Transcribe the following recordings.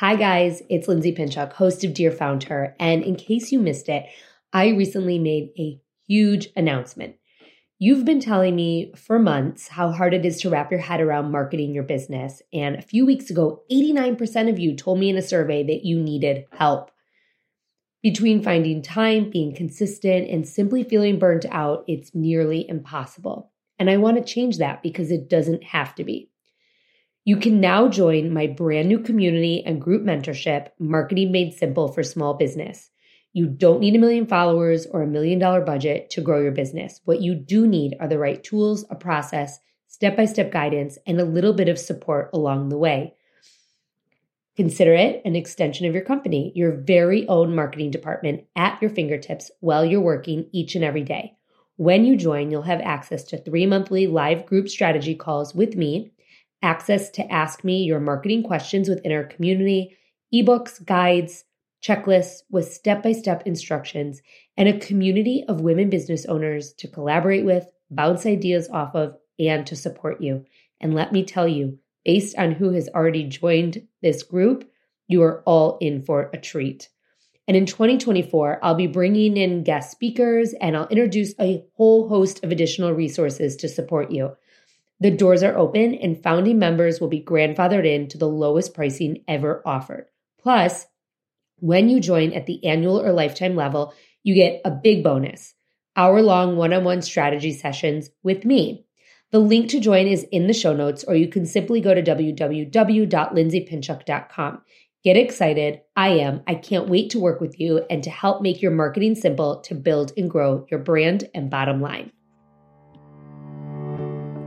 Hi, guys, it's Lindsay Pinchuk, host of Dear FoundHer. And in case you missed it, I recently made a huge announcement. You've been telling me for months how hard it is to wrap your head around marketing your business. And a few weeks ago, 89% of you told me in a survey that you needed help. Between finding time, being consistent, and simply feeling burnt out, it's nearly impossible. And I want to change that because it doesn't have to be. You can now join my brand new community and group mentorship, Marketing Made Simple for Small Business. You don't need a million followers or a million dollar budget to grow your business. What you do need are the right tools, a process, step by step guidance, and a little bit of support along the way. Consider it an extension of your company, your very own marketing department at your fingertips while you're working each and every day. When you join, you'll have access to three monthly live group strategy calls with me access to ask me your marketing questions within our community, ebooks, guides, checklists with step by step instructions, and a community of women business owners to collaborate with, bounce ideas off of, and to support you. And let me tell you, based on who has already joined this group, you are all in for a treat. And in 2024, I'll be bringing in guest speakers and I'll introduce a whole host of additional resources to support you. The doors are open and founding members will be grandfathered in to the lowest pricing ever offered. Plus, when you join at the annual or lifetime level, you get a big bonus hour long one on one strategy sessions with me. The link to join is in the show notes, or you can simply go to www.lindsaypinchuk.com. Get excited. I am. I can't wait to work with you and to help make your marketing simple to build and grow your brand and bottom line.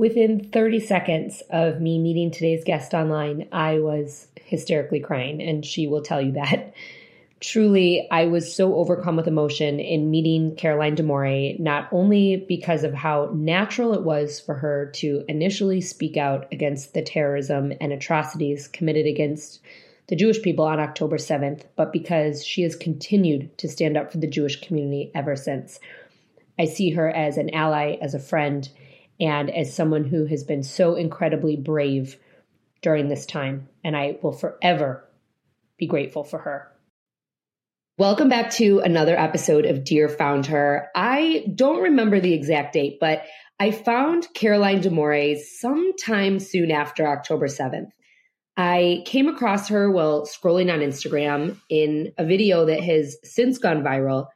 Within 30 seconds of me meeting today's guest online, I was hysterically crying, and she will tell you that. Truly, I was so overcome with emotion in meeting Caroline D'Amore, not only because of how natural it was for her to initially speak out against the terrorism and atrocities committed against the Jewish people on October 7th, but because she has continued to stand up for the Jewish community ever since. I see her as an ally, as a friend, and as someone who has been so incredibly brave during this time. And I will forever be grateful for her. Welcome back to another episode of Dear FoundHer. I don't remember the exact date, but I found Caroline D'Amore sometime soon after October 7th. I came across her while scrolling on Instagram in a video that has since gone viral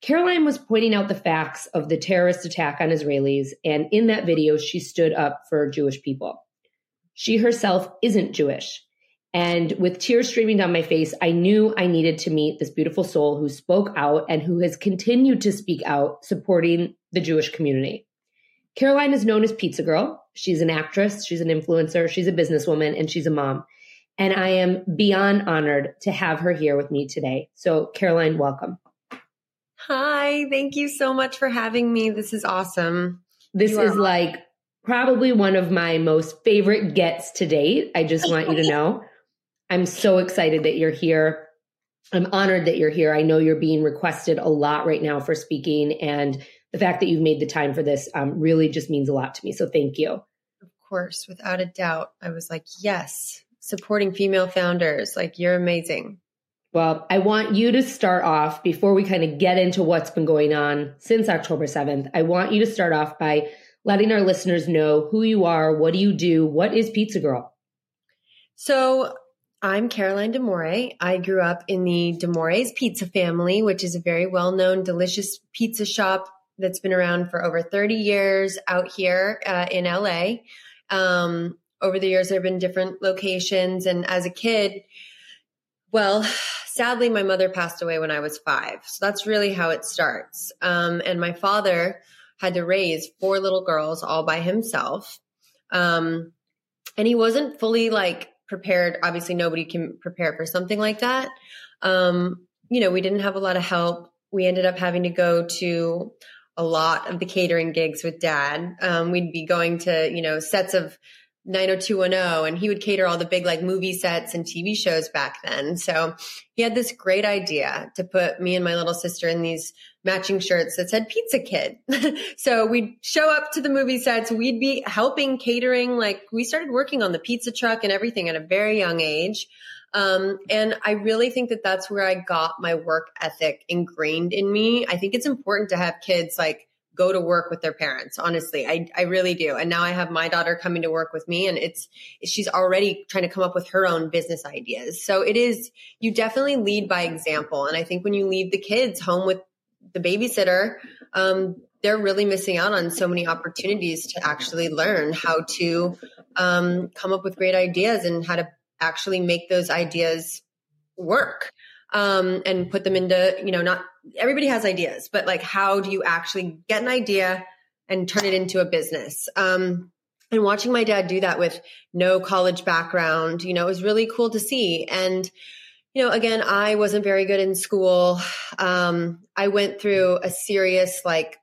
Caroline was pointing out the facts of the terrorist attack on Israelis, and in that video, she stood up for Jewish people. She herself isn't Jewish. And with tears streaming down my face, I knew I needed to meet this beautiful soul who spoke out and who has continued to speak out supporting the Jewish community. Caroline is known as Pizza Girl. She's an actress, she's an influencer, she's a businesswoman, and she's a mom. And I am beyond honored to have her here with me today. So, Caroline, welcome. Hi, thank you so much for having me. This is awesome. This is awesome. like probably one of my most favorite gets to date. I just want you to know. I'm so excited that you're here. I'm honored that you're here. I know you're being requested a lot right now for speaking, and the fact that you've made the time for this um, really just means a lot to me. So thank you. Of course, without a doubt. I was like, yes, supporting female founders. Like, you're amazing. Well, I want you to start off before we kind of get into what's been going on since October 7th. I want you to start off by letting our listeners know who you are, what do you do, what is Pizza Girl? So, I'm Caroline D'Amore. I grew up in the D'Amore's Pizza family, which is a very well known, delicious pizza shop that's been around for over 30 years out here uh, in LA. Um, over the years, there have been different locations. And as a kid, well, sadly, my mother passed away when I was five. So that's really how it starts. Um, and my father had to raise four little girls all by himself. Um, and he wasn't fully like prepared. Obviously, nobody can prepare for something like that. Um, you know, we didn't have a lot of help. We ended up having to go to a lot of the catering gigs with dad. Um, we'd be going to, you know, sets of 90210 and he would cater all the big like movie sets and TV shows back then. So he had this great idea to put me and my little sister in these matching shirts that said pizza kid. so we'd show up to the movie sets. We'd be helping catering. Like we started working on the pizza truck and everything at a very young age. Um, and I really think that that's where I got my work ethic ingrained in me. I think it's important to have kids like go to work with their parents. Honestly, I, I really do. And now I have my daughter coming to work with me and it's, she's already trying to come up with her own business ideas. So it is, you definitely lead by example. And I think when you leave the kids home with the babysitter, um, they're really missing out on so many opportunities to actually learn how to um, come up with great ideas and how to actually make those ideas work um, and put them into, you know, not everybody has ideas, but like, how do you actually get an idea and turn it into a business? Um, and watching my dad do that with no college background, you know, it was really cool to see. And, you know, again, I wasn't very good in school. Um, I went through a serious like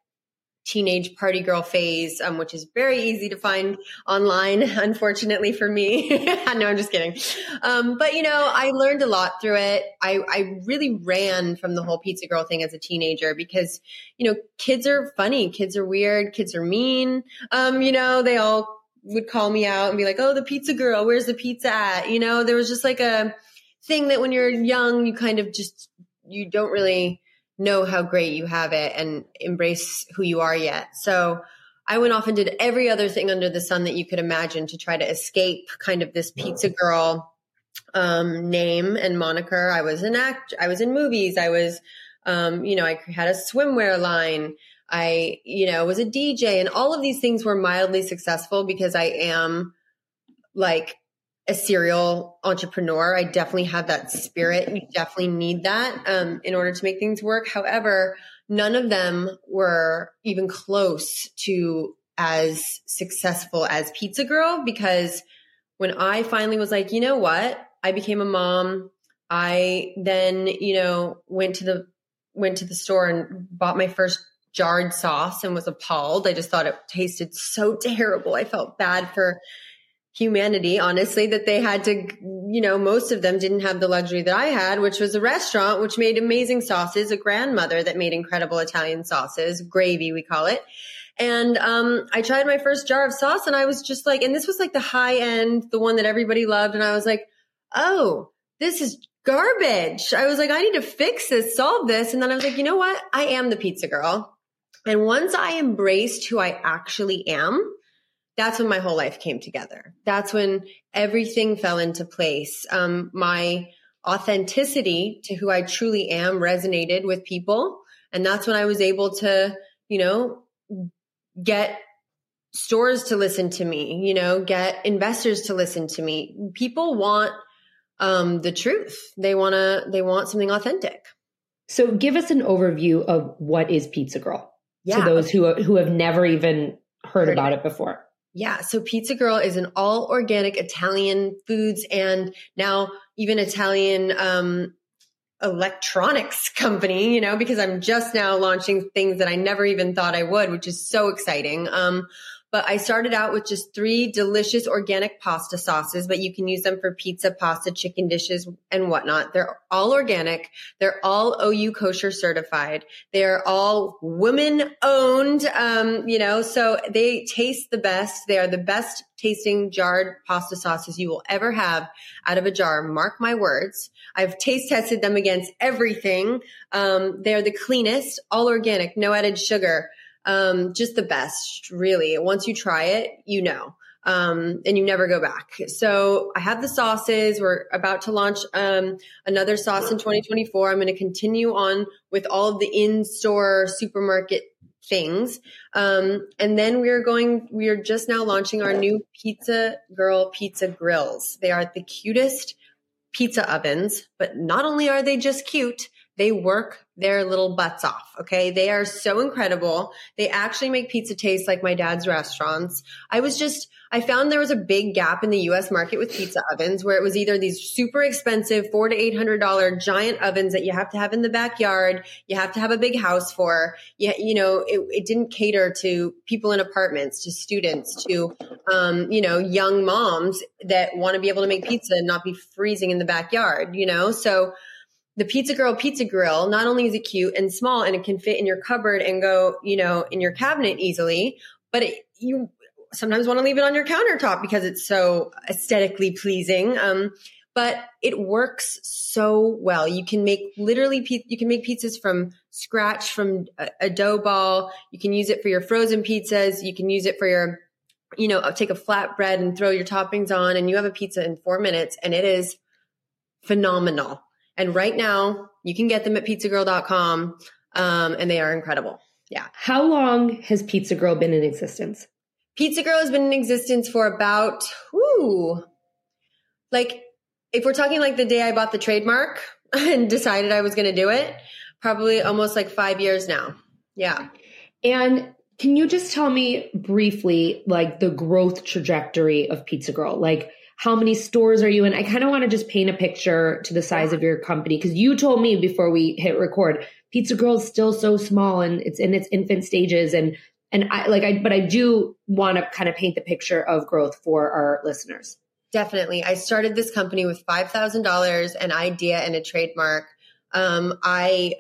teenage party girl phase, um, which is very easy to find online, unfortunately for me. no, I'm just kidding. Um, but you know, I learned a lot through it. I, I really ran from the whole pizza girl thing as a teenager because, you know, kids are funny, kids are weird, kids are mean. Um, you know, they all would call me out and be like, Oh, the pizza girl, where's the pizza at? You know, there was just like a thing that when you're young, you kind of just, you don't really, know how great you have it and embrace who you are yet. So I went off and did every other thing under the sun that you could imagine to try to escape kind of this pizza girl um, name and moniker. I was an act, I was in movies. I was, um, you know, I had a swimwear line. I, you know, was a DJ and all of these things were mildly successful because I am like a serial entrepreneur. I definitely have that spirit. You definitely need that um, in order to make things work. However, none of them were even close to as successful as Pizza Girl because when I finally was like, you know what? I became a mom. I then, you know, went to the went to the store and bought my first jarred sauce and was appalled. I just thought it tasted so terrible. I felt bad for humanity, honestly, that they had to, you know, most of them didn't have the luxury that I had, which was a restaurant which made amazing sauces, a grandmother that made incredible Italian sauces, gravy, we call it. And um, I tried my first jar of sauce and I was just like, and this was like the high end, the one that everybody loved. And I was like, oh, this is garbage. I was like, I need to fix this, solve this. And then I was like, you know what? I am the pizza girl. And once I embraced who I actually am, that's when my whole life came together. That's when everything fell into place. Um, my authenticity to who I truly am resonated with people. And that's when I was able to, you know, get stores to listen to me, you know, get investors to listen to me. People want um, the truth. They want to, they want something authentic. So give us an overview of what is Pizza Girl yeah. to those who, who have never even heard, heard about it. it before. Yeah. So Pizza Girl is an all organic Italian foods and now even Italian, um, electronics company, you know, because I'm just now launching things that I never even thought I would, which is so exciting. Um, but I started out with just three delicious organic pasta sauces, but you can use them for pizza, pasta, chicken dishes, and whatnot. They're all organic. They're all OU kosher certified. They're all women owned, um, you know, so they taste the best. They are the best tasting jarred pasta sauces you will ever have out of a jar. Mark my words. I've taste tested them against everything. Um, they're the cleanest, all organic, no added sugar um, just the best, really. Once you try it, you know. Um, and you never go back. So I have the sauces. We're about to launch um, another sauce in 2024. I'm going to continue on with all of the in-store supermarket things. Um, and then we are going, we are just now launching our new Pizza Girl Pizza Grills. They are the cutest pizza ovens, but not only are they just cute, they work their little butts off. Okay. They are so incredible. They actually make pizza taste like my dad's restaurants. I was just, I found there was a big gap in the US market with pizza ovens where it was either these super expensive four to eight hundred dollar giant ovens that you have to have in the backyard, you have to have a big house for. You, you know, it, it didn't cater to people in apartments, to students, to um, you know, young moms that want to be able to make pizza and not be freezing in the backyard, you know? So the Pizza Girl Pizza Grill, not only is it cute and small and it can fit in your cupboard and go, you know, in your cabinet easily, but it, you sometimes want to leave it on your countertop because it's so aesthetically pleasing. Um, but it works so well. You can make literally, you can make pizzas from scratch from a, a dough ball. You can use it for your frozen pizzas. You can use it for your, you know, take a flatbread and throw your toppings on and you have a pizza in four minutes and it is phenomenal. And right now you can get them at pizzagirl.com. Um, and they are incredible. Yeah. How long has Pizza Girl been in existence? Pizza Girl has been in existence for about, ooh, like if we're talking like the day I bought the trademark and decided I was going to do it, probably almost like five years now. Yeah. And can you just tell me briefly, like the growth trajectory of Pizza Girl? Like, how many stores are you in? I kind of want to just paint a picture to the size of your company because you told me before we hit record, Pizza Girl is still so small and it's in its infant stages. And and I like I but I do want to kind of paint the picture of growth for our listeners. Definitely. I started this company with $5,000, an idea and a trademark. Um, I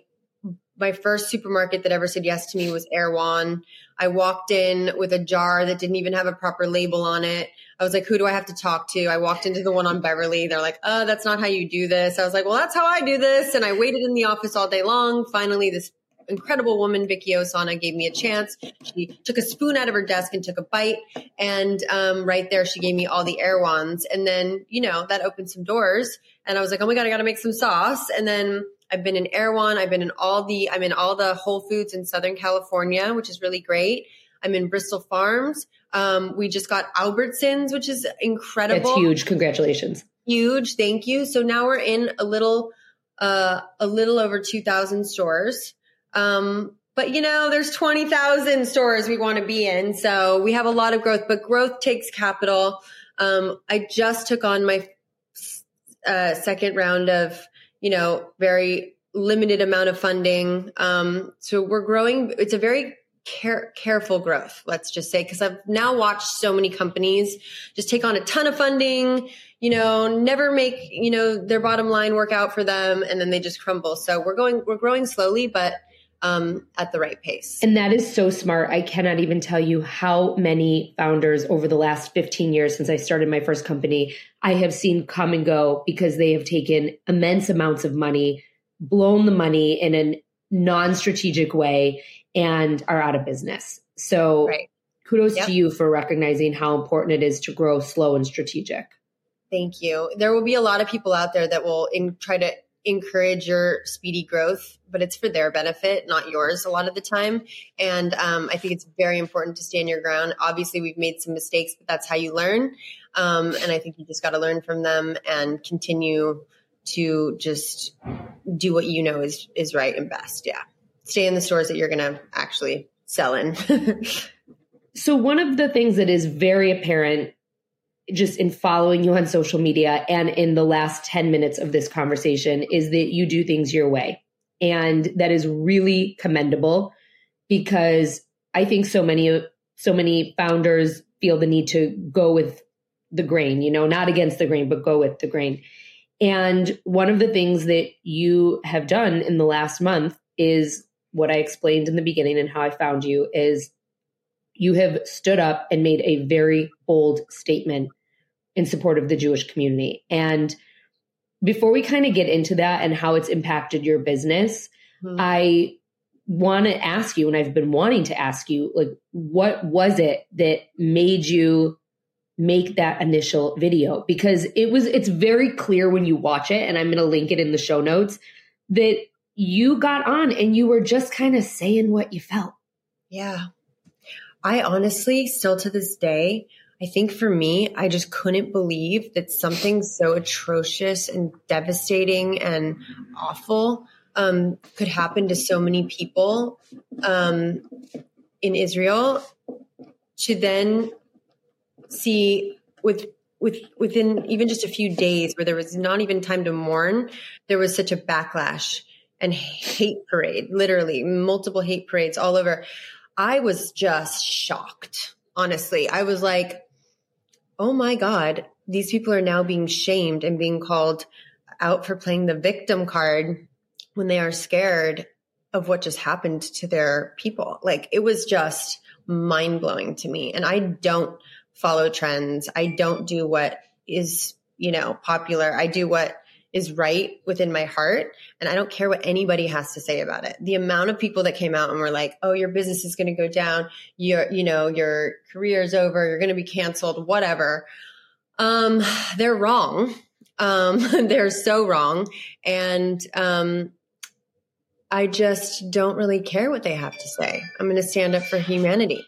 my first supermarket that ever said yes to me was Erewhon. I walked in with a jar that didn't even have a proper label on it. I was like, who do I have to talk to? I walked into the one on Beverly. They're like, oh, that's not how you do this. I was like, well, that's how I do this. And I waited in the office all day long. Finally, this incredible woman, Vicky Osana, gave me a chance. She took a spoon out of her desk and took a bite. And um, right there, she gave me all the Erewhons. And then, you know, that opened some doors. And I was like, oh my God, I got to make some sauce. And then I've been in Erewhon. I've been in all the, I'm in all the Whole Foods in Southern California, which is really great. I'm in Bristol Farms. Um, we just got Albertsons, which is incredible. That's huge. Congratulations. Huge. Thank you. So now we're in a little, uh, a little over 2000 stores. Um, but you know, there's 20,000 stores we want to be in. So we have a lot of growth, but growth takes capital. Um, I just took on my uh, second round of, you know, very limited amount of funding. Um, so we're growing. It's a very care, careful growth, let's just say, because I've now watched so many companies just take on a ton of funding, you know, never make, you know, their bottom line work out for them and then they just crumble. So we're going, we're growing slowly, but um, at the right pace. And that is so smart. I cannot even tell you how many founders over the last 15 years since I started my first company I have seen come and go because they have taken immense amounts of money, blown the money in a non strategic way, and are out of business. So right. kudos yep. to you for recognizing how important it is to grow slow and strategic. Thank you. There will be a lot of people out there that will in, try to encourage your speedy growth, but it's for their benefit, not yours a lot of the time. And um, I think it's very important to stand your ground. Obviously, we've made some mistakes, but that's how you learn. Um, and I think you just got to learn from them and continue to just do what you know is is right and best. Yeah, stay in the stores that you're going to actually sell in. so one of the things that is very apparent just in following you on social media and in the last 10 minutes of this conversation is that you do things your way. And that is really commendable because I think so many so many founders feel the need to go with the grain, you know, not against the grain, but go with the grain. And one of the things that you have done in the last month is what I explained in the beginning and how I found you is you have stood up and made a very bold statement in support of the Jewish community. And before we kind of get into that and how it's impacted your business, mm-hmm. I want to ask you, and I've been wanting to ask you, like, what was it that made you make that initial video because it was it's very clear when you watch it and I'm going to link it in the show notes that you got on and you were just kind of saying what you felt. Yeah. I honestly still to this day I think for me, I just couldn't believe that something so atrocious and devastating and awful um, could happen to so many people um, in Israel. To then see with with within even just a few days, where there was not even time to mourn, there was such a backlash and hate parade, literally multiple hate parades all over. I was just shocked. Honestly, I was like, oh my God, these people are now being shamed and being called out for playing the victim card when they are scared of what just happened to their people. Like it was just mind blowing to me. And I don't follow trends. I don't do what is, you know, popular. I do what is right within my heart. And I don't care what anybody has to say about it. The amount of people that came out and were like, oh, your business is going to go down. Your, you know, your career is over. You're going to be canceled, whatever. Um, they're wrong. Um, they're so wrong. And, um, I just don't really care what they have to say. I'm going to stand up for humanity.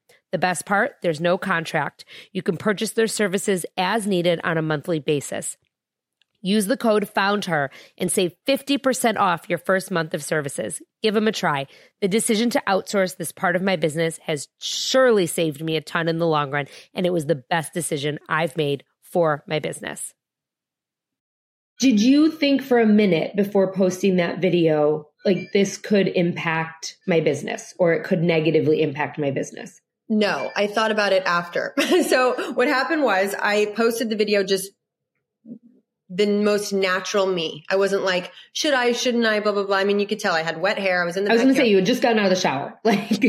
The best part, there's no contract. You can purchase their services as needed on a monthly basis. Use the code FOUNDHER and save 50% off your first month of services. Give them a try. The decision to outsource this part of my business has surely saved me a ton in the long run, and it was the best decision I've made for my business. Did you think for a minute before posting that video, like this could impact my business or it could negatively impact my business? No, I thought about it after. so what happened was I posted the video just the most natural me. I wasn't like, should I, shouldn't I, blah, blah, blah. I mean, you could tell I had wet hair. I was in the I was going to say, you had just gotten out of the shower. Like,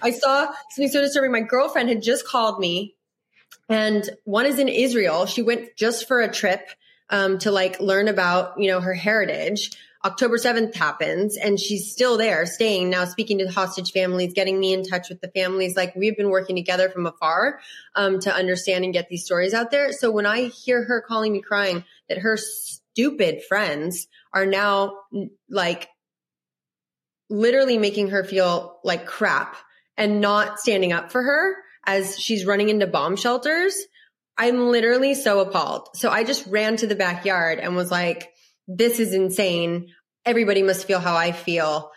I saw something so disturbing. My girlfriend had just called me and one is in Israel. She went just for a trip, um, to like learn about, you know, her heritage. October 7th happens and she's still there staying now speaking to the hostage families, getting me in touch with the families. Like we've been working together from afar, um, to understand and get these stories out there. So when I hear her calling me crying that her stupid friends are now like literally making her feel like crap and not standing up for her as she's running into bomb shelters. I'm literally so appalled. So I just ran to the backyard and was like, this is insane. Everybody must feel how I feel.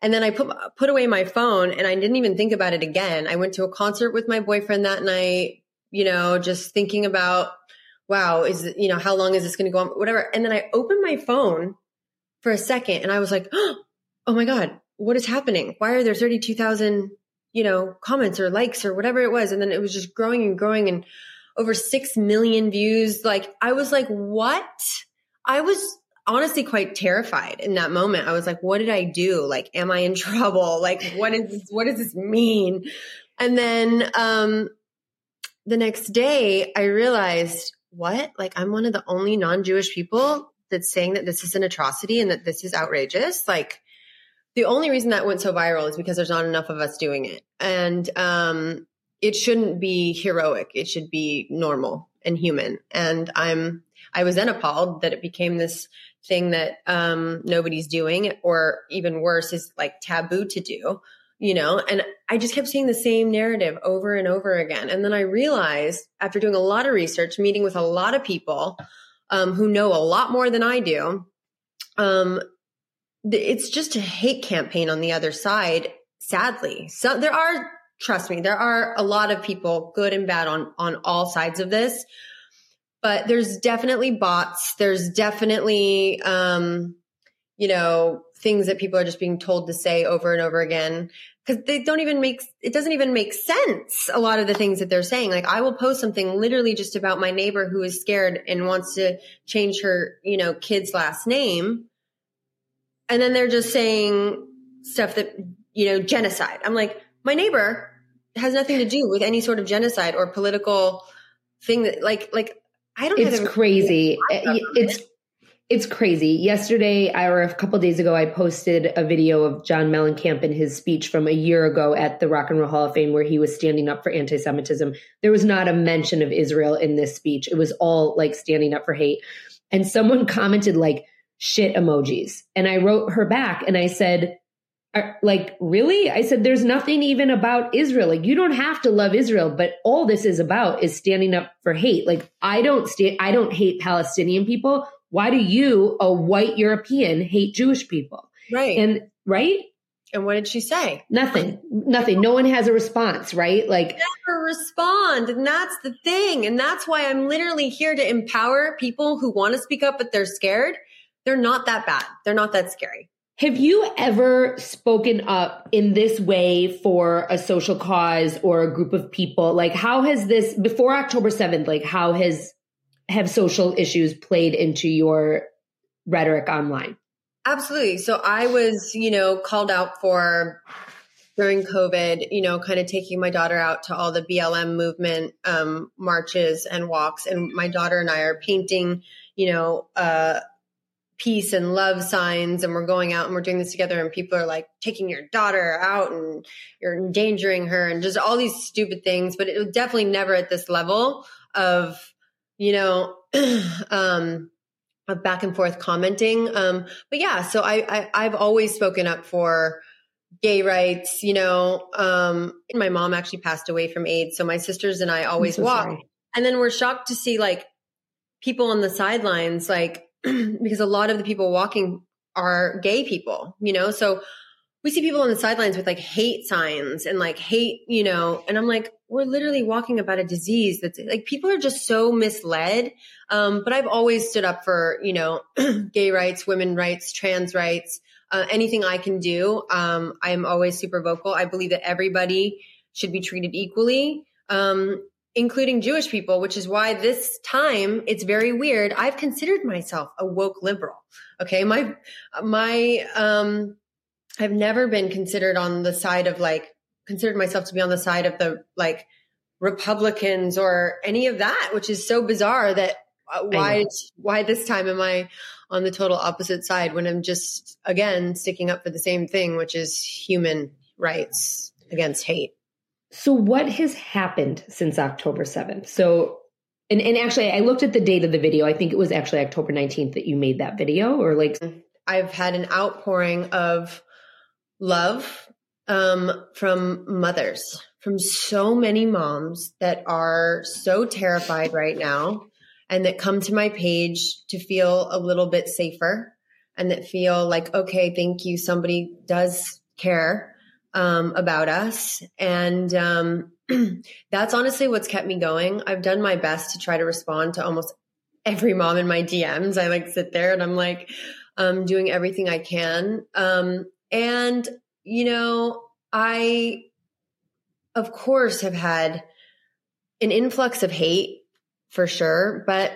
And then I put, put away my phone and I didn't even think about it again. I went to a concert with my boyfriend that night, you know, just thinking about, wow, is, you know, how long is this going to go on? Whatever. And then I opened my phone for a second and I was like, oh my God, what is happening? Why are there 32,000, you know, comments or likes or whatever it was? And then it was just growing and growing and over 6 million views. Like I was like, what? I was honestly quite terrified in that moment. I was like, what did I do? Like, am I in trouble? Like, what is this, what does this mean? And then, um, the next day I realized what? Like, I'm one of the only non-Jewish people that's saying that this is an atrocity and that this is outrageous. Like, the only reason that went so viral is because there's not enough of us doing it. And, um, it shouldn't be heroic. It should be normal and human. And I'm, I was then appalled that it became this thing that um, nobody's doing, or even worse, is like taboo to do, you know? And I just kept seeing the same narrative over and over again. And then I realized after doing a lot of research, meeting with a lot of people um, who know a lot more than I do, um, it's just a hate campaign on the other side. Sadly, so there are, trust me, there are a lot of people, good and bad, on on all sides of this. But there's definitely bots. There's definitely, um, you know, things that people are just being told to say over and over again because they don't even make it doesn't even make sense a lot of the things that they're saying. Like i will post something literally just about my neighbor who is scared and wants to change her you know kid's last name. And then they're just saying stuff that you know genocide. I'm like my neighbor has nothing to do with any sort of genocide or political thing that like like i don't it's crazy eh, eh, it's it's crazy. Yesterday, or a couple days ago, I posted a video of John Mellencamp in his speech from a year ago at the Rock and Roll Hall of Fame, where he was standing up for anti-Semitism. There was not a mention of Israel in this speech. It was all like standing up for hate. And someone commented like shit emojis, and I wrote her back and I said, like really i said there's nothing even about israel like you don't have to love israel but all this is about is standing up for hate like i don't stand i don't hate palestinian people why do you, a white European, hate Jewish people? Right. And right? And what did she say? Nothing. Nothing. No one has a response, right? Like never respond. And that's the thing. And that's why I'm literally here to empower people who want to speak up, but they're scared. They're not that bad. They're not that scary. Have you ever spoken up in this way for a social cause or a group of people? Like how has this before October 7th, like how has have social issues played into your rhetoric online? Absolutely. So I was, you know, called out for during COVID, you know, kind of taking my daughter out to all the BLM movement um, marches and walks. And my daughter and I are painting, you know, uh, peace and love signs. And we're going out and we're doing this together. And people are like taking your daughter out and you're endangering her and just all these stupid things. But it was definitely never at this level of you know, um, of back and forth commenting. Um, but yeah, so I, I have always spoken up for gay rights. You know, um, my mom actually passed away from AIDS, so my sisters and I always so walk. Sorry. And then we're shocked to see like people on the sidelines, like because a lot of the people walking are gay people. You know, so we see people on the sidelines with like hate signs and like hate, you know, and I'm like, we're literally walking about a disease that's like people are just so misled. Um, but I've always stood up for, you know, gay rights, women rights, trans rights, uh, anything I can do. Um, I'm always super vocal. I believe that everybody should be treated equally. Um, including Jewish people, which is why this time it's very weird. I've considered myself a woke liberal. Okay. My, my, um, I've never been considered on the side of like, considered myself to be on the side of the like Republicans or any of that, which is so bizarre that uh, why, why this time am I on the total opposite side when I'm just, again, sticking up for the same thing, which is human rights against hate. So what has happened since October 7th? So and, and actually I looked at the date of the video. I think it was actually October 19th that you made that video or like I've had an outpouring of love um, from mothers, from so many moms that are so terrified right now and that come to my page to feel a little bit safer and that feel like, okay, thank you. Somebody does care um, about us. And um, that's honestly what's kept me going. I've done my best to try to respond to almost every mom in my DMs. I like sit there and I'm like, um, doing everything I can. Um, and, you know, I, of course, have had an influx of hate for sure, but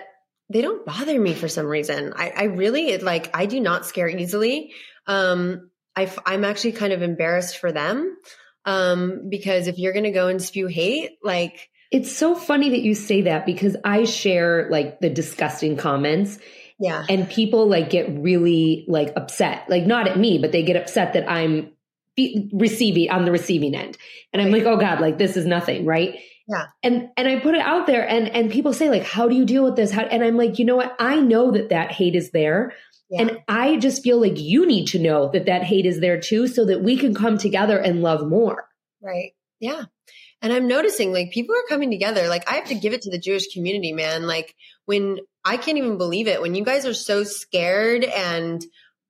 they don't bother me for some reason. I, I really like, I do not scare easily. Um, I, I'm actually kind of embarrassed for them. Um, because if you're going to go and spew hate, like, it's so funny that you say that because I share like the disgusting comments yeah. And people like get really like upset, like not at me, but they get upset that I'm receiving on the receiving end. And I'm right. like, oh God, like this is nothing. Right. Yeah. And, and I put it out there and, and people say like, how do you deal with this? How, and I'm like, you know what? I know that that hate is there. Yeah. And I just feel like you need to know that that hate is there too, so that we can come together and love more. Right. Yeah. And I'm noticing like people are coming together. Like I have to give it to the Jewish community, man. Like when I can't even believe it, when you guys are so scared and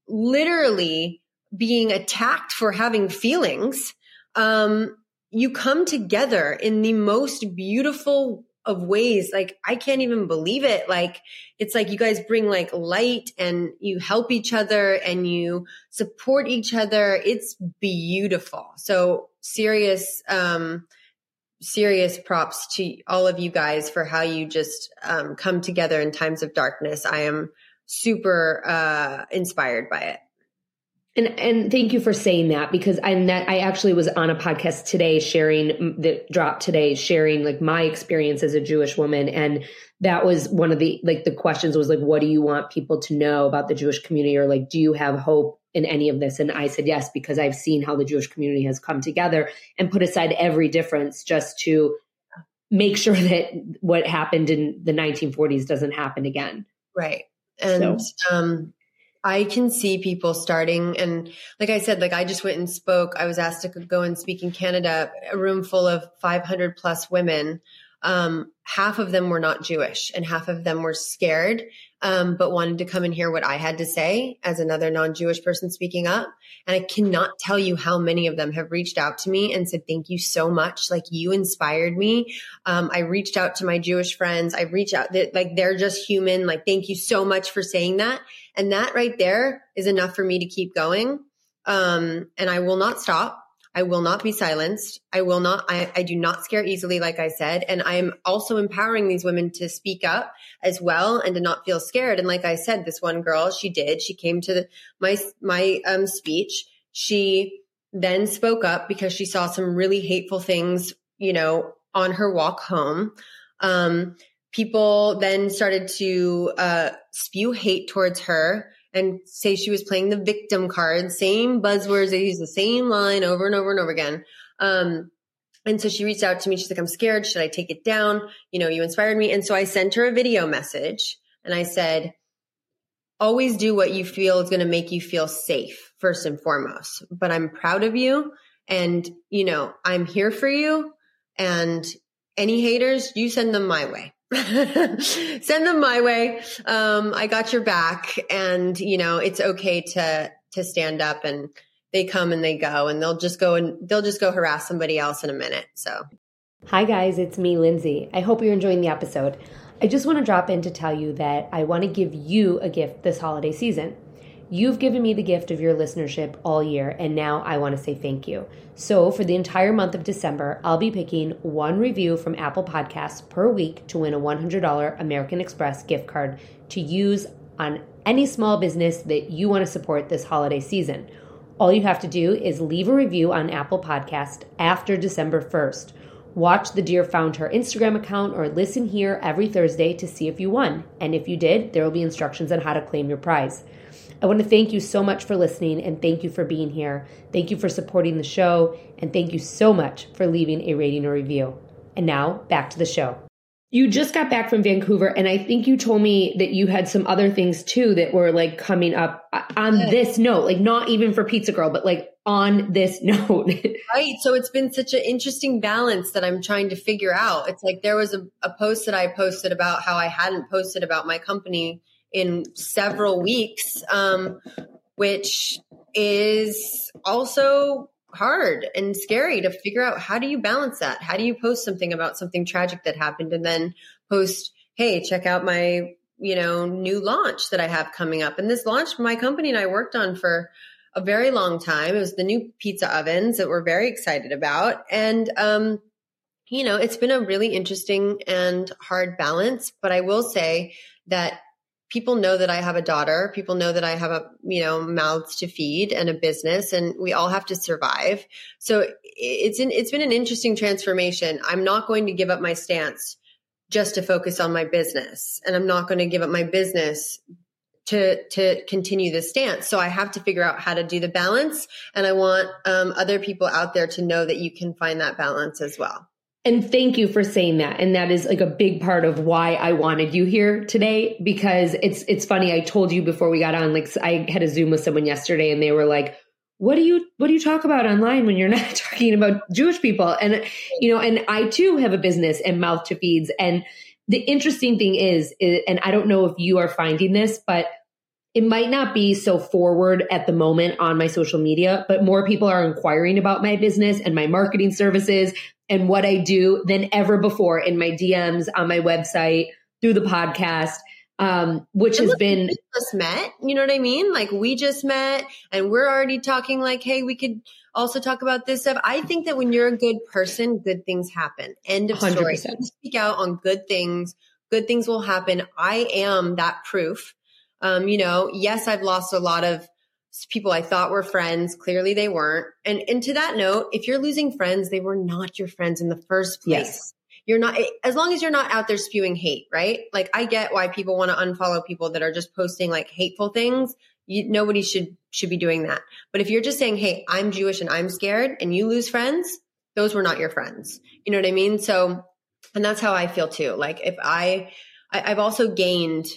literally being attacked for having feelings, um, you come together in the most beautiful of ways. Like, I can't even believe it. Like, it's like you guys bring like light and you help each other and you support each other. It's beautiful. So serious, um, serious props to all of you guys for how you just um, come together in times of darkness. I am super uh, inspired by it. And and thank you for saying that because I that I actually was on a podcast today sharing that dropped today sharing like my experience as a Jewish woman and that was one of the like the questions was like what do you want people to know about the Jewish community or like do you have hope in any of this and I said yes because I've seen how the Jewish community has come together and put aside every difference just to make sure that what happened in the 1940s doesn't happen again. Right. And so. um I can see people starting and like I said, like I just went and spoke. I was asked to go and speak in Canada, a room full of 500 plus women. Um, half of them were not Jewish and half of them were scared, um, but wanted to come and hear what I had to say as another non-Jewish person speaking up. And I cannot tell you how many of them have reached out to me and said, thank you so much. Like you inspired me. Um, I reached out to my Jewish friends. I reached out, like they're just human. Like, thank you so much for saying that. And that right there is enough for me to keep going. Um, and I will not stop. I will not be silenced. I will not, I, I do not scare easily, like I said. And I'm also empowering these women to speak up as well and to not feel scared. And like I said, this one girl, she did, she came to the, my, my, um, speech. She then spoke up because she saw some really hateful things, you know, on her walk home. Um, people then started to uh, spew hate towards her and say she was playing the victim card, same buzzwords. They use the same line over and over and over again. Um, and so she reached out to me. She's like, I'm scared. Should I take it down? You know, you inspired me. And so I sent her a video message and I said, always do what you feel is going to make you feel safe first and foremost. But I'm proud of you. And, you know, I'm here for you. And any haters, you send them my way. send them my way. Um, I got your back and you know, it's okay to, to stand up and they come and they go and they'll just go and they'll just go harass somebody else in a minute. So. Hi guys, it's me, Lindsay. I hope you're enjoying the episode. I just want to drop in to tell you that I want to give you a gift this holiday season. You've given me the gift of your listenership all year, and now I want to say thank you. So, for the entire month of December, I'll be picking one review from Apple Podcasts per week to win a $100 American Express gift card to use on any small business that you want to support this holiday season. All you have to do is leave a review on Apple Podcast after December 1st. Watch the Dear FoundHer Instagram account or listen here every Thursday to see if you won. And if you did, there will be instructions on how to claim your prize. I want to thank you so much for listening and thank you for being here. Thank you for supporting the show and thank you so much for leaving a rating or review. And now back to the show. You just got back from Vancouver, and I think you told me that you had some other things too that were like coming up uh, on this note, like not even for Pizza Girl, but like on this note. right. So it's been such an interesting balance that I'm trying to figure out. It's like there was a, a post that I posted about how I hadn't posted about my company in several weeks, um, which is also hard and scary to figure out how do you balance that? How do you post something about something tragic that happened and then post, hey, check out my, you know, new launch that I have coming up. And this launch my company and I worked on for a very long time. It was the new pizza ovens that we're very excited about. And um, you know, it's been a really interesting and hard balance, but I will say that people know that I have a daughter. People know that I have a, you know, mouths to feed and a business and we all have to survive. So it's in, it's been an interesting transformation. I'm not going to give up my stance just to focus on my business and I'm not going to give up my business to to continue this stance. So I have to figure out how to do the balance and I want um, other people out there to know that you can find that balance as well. And thank you for saying that. And that is like a big part of why I wanted you here today because it's it's funny. I told you before we got on, like I had a Zoom with someone yesterday and they were like, what do you what do you talk about online when you're not talking about Jewish people? And you know, and I too have a business and mouth to feeds. And the interesting thing is, and I don't know if you are finding this, but it might not be so forward at the moment on my social media, but more people are inquiring about my business and my marketing services and what I do than ever before in my DMs on my website through the podcast. Um, which has been just met, you know what I mean? Like we just met and we're already talking like, hey, we could also talk about this stuff. I think that when you're a good person, good things happen. End of 100%. story. Speak out on good things. Good things will happen. I am that proof um, you know, yes, I've lost a lot of people I thought were friends. Clearly they weren't. And, and to that note, if you're losing friends, they were not your friends in the first place. Yes. You're not, as long as you're not out there spewing hate, right? Like I get why people want to unfollow people that are just posting like hateful things. You, nobody should, should be doing that. But if you're just saying, Hey, I'm Jewish and I'm scared and you lose friends, those were not your friends. You know what I mean? So, and that's how I feel too. Like if I, I I've also gained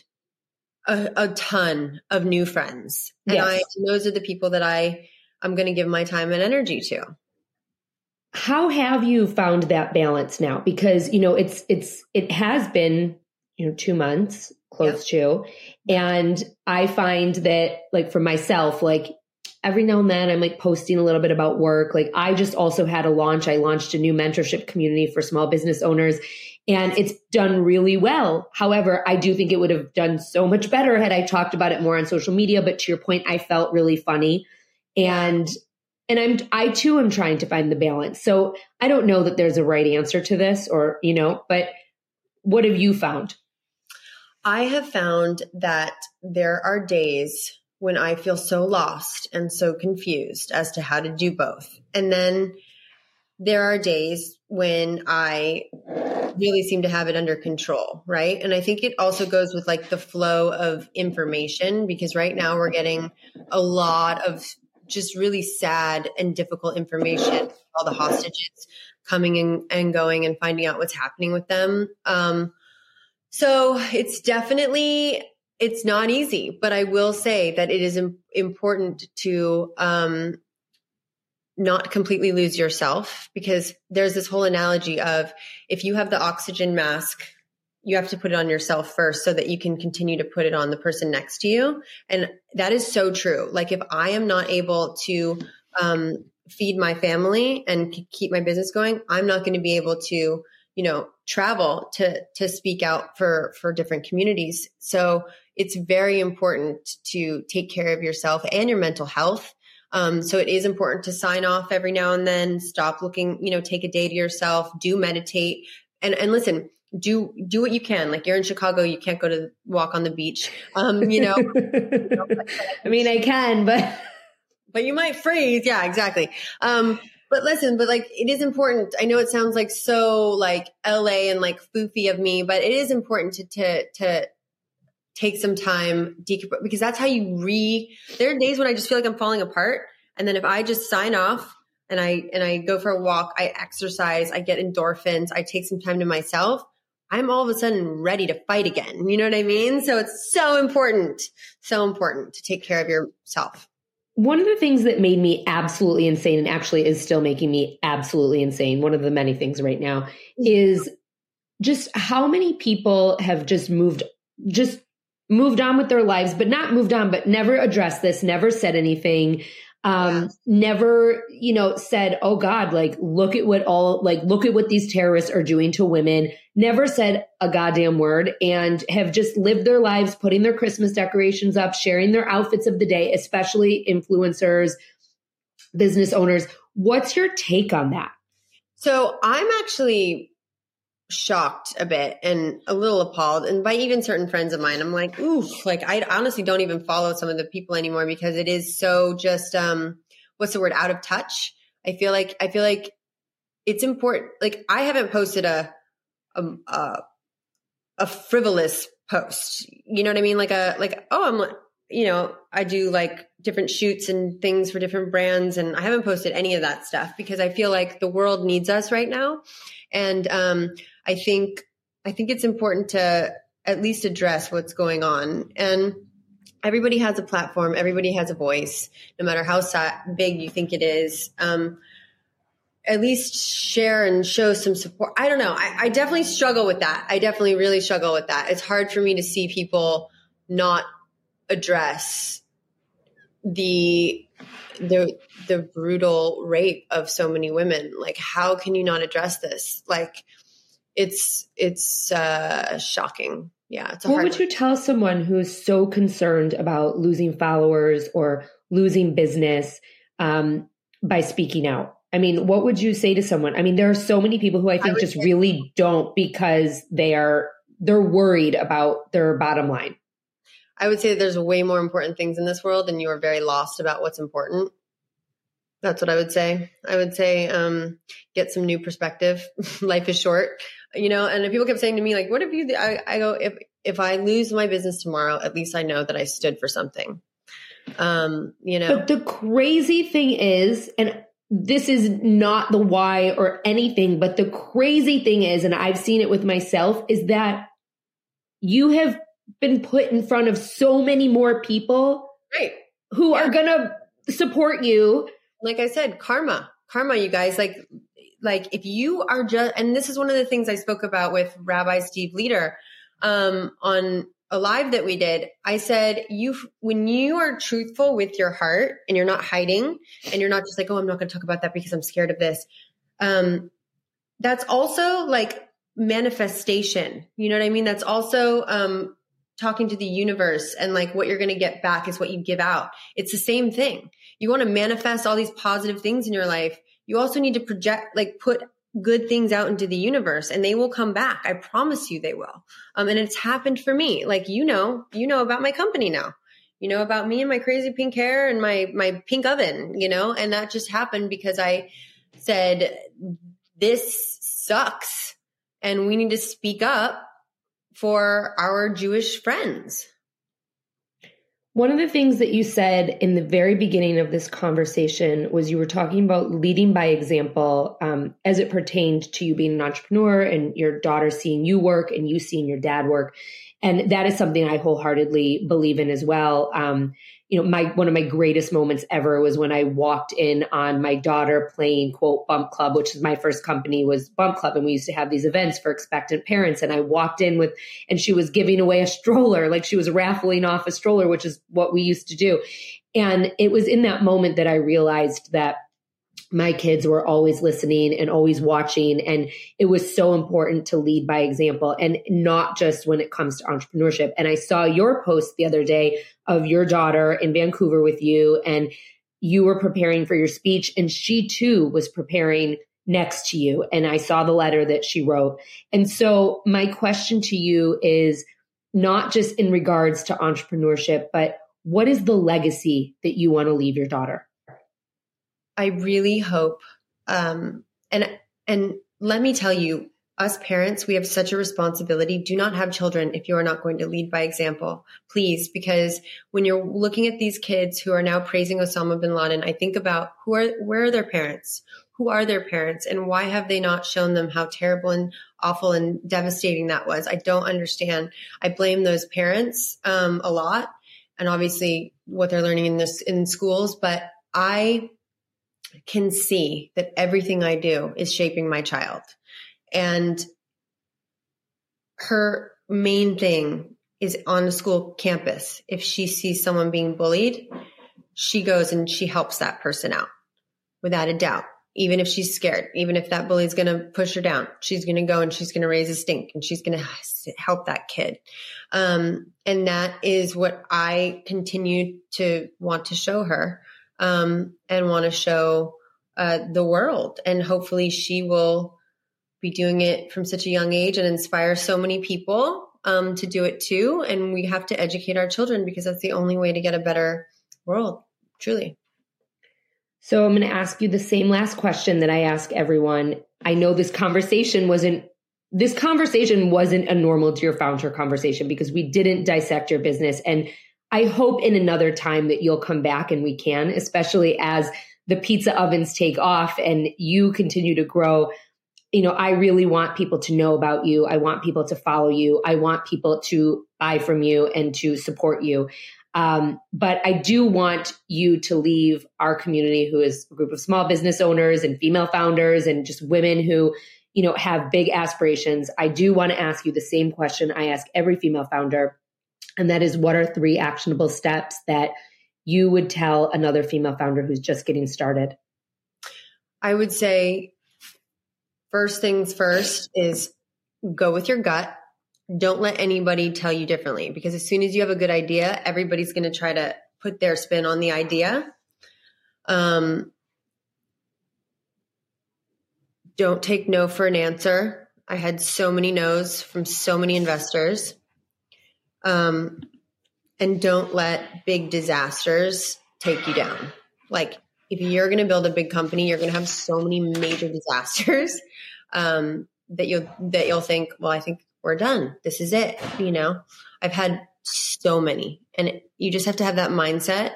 a, a ton of new friends. And yes. I, those are the people that I, I'm going to give my time and energy to. How have you found that balance now? Because, you know, it's, it's, it has been, you know, two months close to, and I find that like for myself, like every now and then I'm like posting a little bit about work. Like I just also had a launch. I launched a new mentorship community for small business owners and it's done really well. However, I do think it would have done so much better had I talked about it more on social media. But to your point, I felt really funny and and I'm I too am trying to find the balance. So I don't know that there's a right answer to this or, you know, but what have you found? I have found that there are days when I feel so lost and so confused as to how to do both. And then there are days when I really seem to have it under control, right? And I think it also goes with like the flow of information because right now we're getting a lot of just really sad and difficult information, all the hostages coming in and going and finding out what's happening with them. Um, so it's definitely it's not easy, but I will say that it is Im- important to um, not completely lose yourself because there's this whole analogy of if you have the oxygen mask, you have to put it on yourself first so that you can continue to put it on the person next to you. And that is so true. Like if I am not able to um, feed my family and keep my business going, I'm not going to be able to you know travel to to speak out for for different communities so it's very important to take care of yourself and your mental health um, so it is important to sign off every now and then stop looking you know take a day to yourself do meditate. And and listen do do what you can. Like you're in chicago you can't go to walk on the beach. Um you know, i mean i can but but you might freeze. Yeah exactly. Um but listen, but like it is important. I know it sounds like so like LA and like foofy of me, but it is important to to to take some time decompress because that's how you re there are days when I just feel like I'm falling apart. And then if I just sign off and I and I go for a walk, I exercise, I get endorphins, I take some time to myself, I'm all of a sudden ready to fight again. You know what I mean? So it's so important, so important to take care of yourself. One of the things that made me absolutely insane and actually is still making me absolutely insane, one of the many things right now, mm-hmm. is just how many people have just moved just moved on with their lives, but not moved on, but never addressed this, never said anything, um, never, you know, said, Oh God, like, look at what all, like, look at what these terrorists are doing to women, never said a goddamn word and have just lived their lives putting their Christmas decorations up, sharing their outfits of the day, especially influencers, business owners. What's your take on that? So I'm actually shocked a bit and a little appalled. And by even certain friends of mine i'm like ooh like i honestly don't even follow some of the people anymore because it is so just um what's the word? Out of touch. I feel like i feel like it's important like i haven't posted a a a, a frivolous post. You know what i mean? Like a like oh i'm you know i do like different shoots and things for different brands and i haven't posted any of that stuff because i feel like the world needs us right now. And um I think I think it's important to at least address what's going on. And everybody has a platform, everybody has a voice, no matter how big you think it is. Um, at least share and show some support. I don't know. I, I definitely struggle with that. I definitely really struggle with that. It's hard for me to see people not address the the the brutal rape of so many women like how can you not address this like it's it's uh shocking yeah it's what would you tell someone who's so concerned about losing followers or losing business um, by speaking out i mean what would you say to someone i mean there are so many people who i think I just really don't because they are they're worried about their bottom line I would say there's way more important things in this world, and you are very lost about what's important. That's what I would say. I would say um, get some new perspective. Life is short, you know. And people kept saying to me like, "What if you?" I, I go, "If if I lose my business tomorrow, at least I know that I stood for something." Um, you know. But the crazy thing is, and this is not the why or anything, but the crazy thing is, and I've seen it with myself, is that you have been put in front of so many more people right. who yeah. are going to support you. Like I said, karma, karma, you guys, like, like if you are just, and this is one of the things I spoke about with Rabbi Steve Leder um, on a live that we did. I said, you, when you are truthful with your heart and you're not hiding and you're not just like, oh, I'm not going to talk about that because I'm scared of this. Um, that's also like manifestation. You know what I mean? That's also, um, talking to the universe and like what you're going to get back is what you give out. It's the same thing. You want to manifest all these positive things in your life. You also need to project, like put good things out into the universe and they will come back. I promise you they will. Um, and it's happened for me. Like, you know, you know about my company now, you know about me and my crazy pink hair and my, my pink oven, you know, and that just happened because I said, this sucks and we need to speak up for our Jewish friends. One of the things that you said in the very beginning of this conversation was you were talking about leading by example um, as it pertained to you being an entrepreneur and your daughter seeing you work and you seeing your dad work. And that is something I wholeheartedly believe in as well. Um, you know, my one of my greatest moments ever was when I walked in on my daughter playing quote Bump Club, which is my first company was Bump Club, and we used to have these events for expectant parents. And I walked in with, and she was giving away a stroller, like she was raffling off a stroller, which is what we used to do. And it was in that moment that I realized that my kids were always listening and always watching. And it was so important to lead by example and not just when it comes to entrepreneurship. And I saw your post the other day of your daughter in Vancouver with you, and you were preparing for your speech, and she too was preparing next to you. And I saw the letter that she wrote. And so, my question to you is not just in regards to entrepreneurship, but what is the legacy that you want to leave your daughter? I really hope, um, and and let me tell you, us parents, we have such a responsibility. Do not have children if you are not going to lead by example, please, because when you're looking at these kids who are now praising Osama bin Laden, I think about who are where are their parents? Who are their parents, and why have they not shown them how terrible and awful and devastating that was? I don't understand. I blame those parents um, a lot, and obviously what they're learning in this in schools, but I can see that everything I do is shaping my child. And her main thing is on a school campus. If she sees someone being bullied, she goes and she helps that person out without a doubt. Even if she's scared, even if that bully is going to push her down, she's going to go and she's going to raise a stink and she's going to help that kid. Um, and that is what I continue to want to show her um, and want to show uh, the world. And hopefully, she will be doing it from such a young age and inspire so many people um, to do it too. And we have to educate our children because that's the only way to get a better world, truly. So I'm going to ask you the same last question that I ask everyone. I know this conversation wasn't this conversation wasn't a normal Dear FoundHer conversation because we didn't dissect your business and I hope in another time that you'll come back and we can, especially as the pizza ovens take off and you continue to grow. You know, I really want people to know about you. I want people to follow you. I want people to buy from you and to support you. Um, but I do want you to leave our community, who is a group of small business owners and female founders and just women who, you know, have big aspirations. I do want to ask you the same question I ask every female founder And that is what are three actionable steps that you would tell another female founder who's just getting started? I would say first things first is go with your gut. Don't let anybody tell you differently because as soon as you have a good idea, everybody's going to try to put their spin on the idea. Um, don't take no for an answer. I had so many no's from so many investors. Um, and don't let big disasters take you down. Like if you're going to build a big company, you're going to have so many major disasters um, that you'll that you'll think, well, I think we're done. This is it. You know, I've had so many, and it, you just have to have that mindset.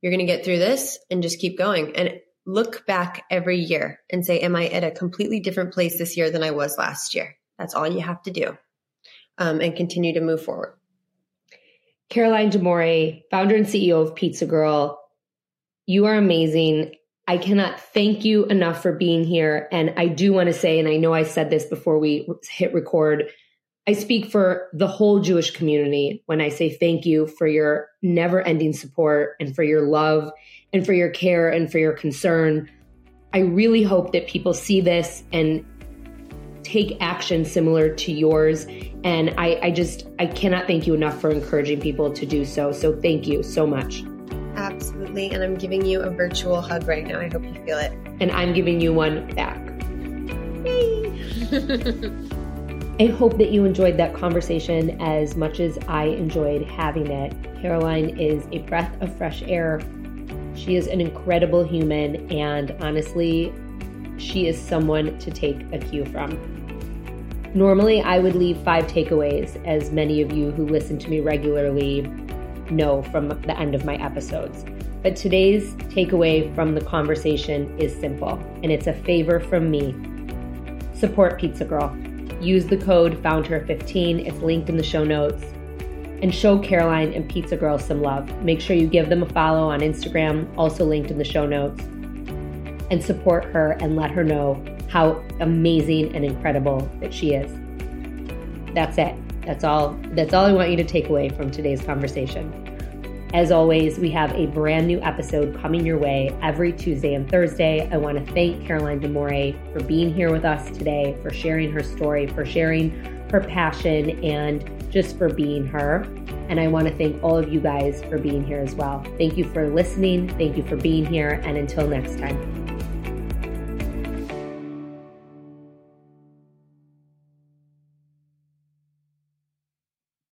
You're going to get through this, and just keep going. And look back every year and say, "Am I at a completely different place this year than I was last year?" That's all you have to do, um, and continue to move forward. Caroline D'Amore, founder and CEO of Pizza Girl, you are amazing. I cannot thank you enough for being here. And I do want to say, and I know I said this before we hit record, I speak for the whole Jewish community when I say thank you for your never ending support and for your love and for your care and for your concern. I really hope that people see this and take action similar to yours. And I, I just, I cannot thank you enough for encouraging people to do so. So thank you so much. Absolutely. And I'm giving you a virtual hug right now. I hope you feel it. And I'm giving you one back. I hope that you enjoyed that conversation as much as I enjoyed having it. Caroline is a breath of fresh air. She is an incredible human, and honestly, she is someone to take a cue from. Normally, I would leave five takeaways, as many of you who listen to me regularly know from the end of my episodes. But today's takeaway from the conversation is simple, and it's a favor from me. Support Pizza Girl. Use the code FOUNDHER15, it's linked in the show notes, and show Caroline and Pizza Girl some love. Make sure you give them a follow on Instagram, also linked in the show notes, and support her and let her know how amazing and incredible that she is. That's it. That's all. That's all I want you to take away from today's conversation. As always, we have a brand new episode coming your way every Tuesday and Thursday. I want to thank Caroline D'Amore for being here with us today, for sharing her story, for sharing her passion, and just for being her. And I want to thank all of you guys for being here as well. Thank you for listening. Thank you for being here. And until next time.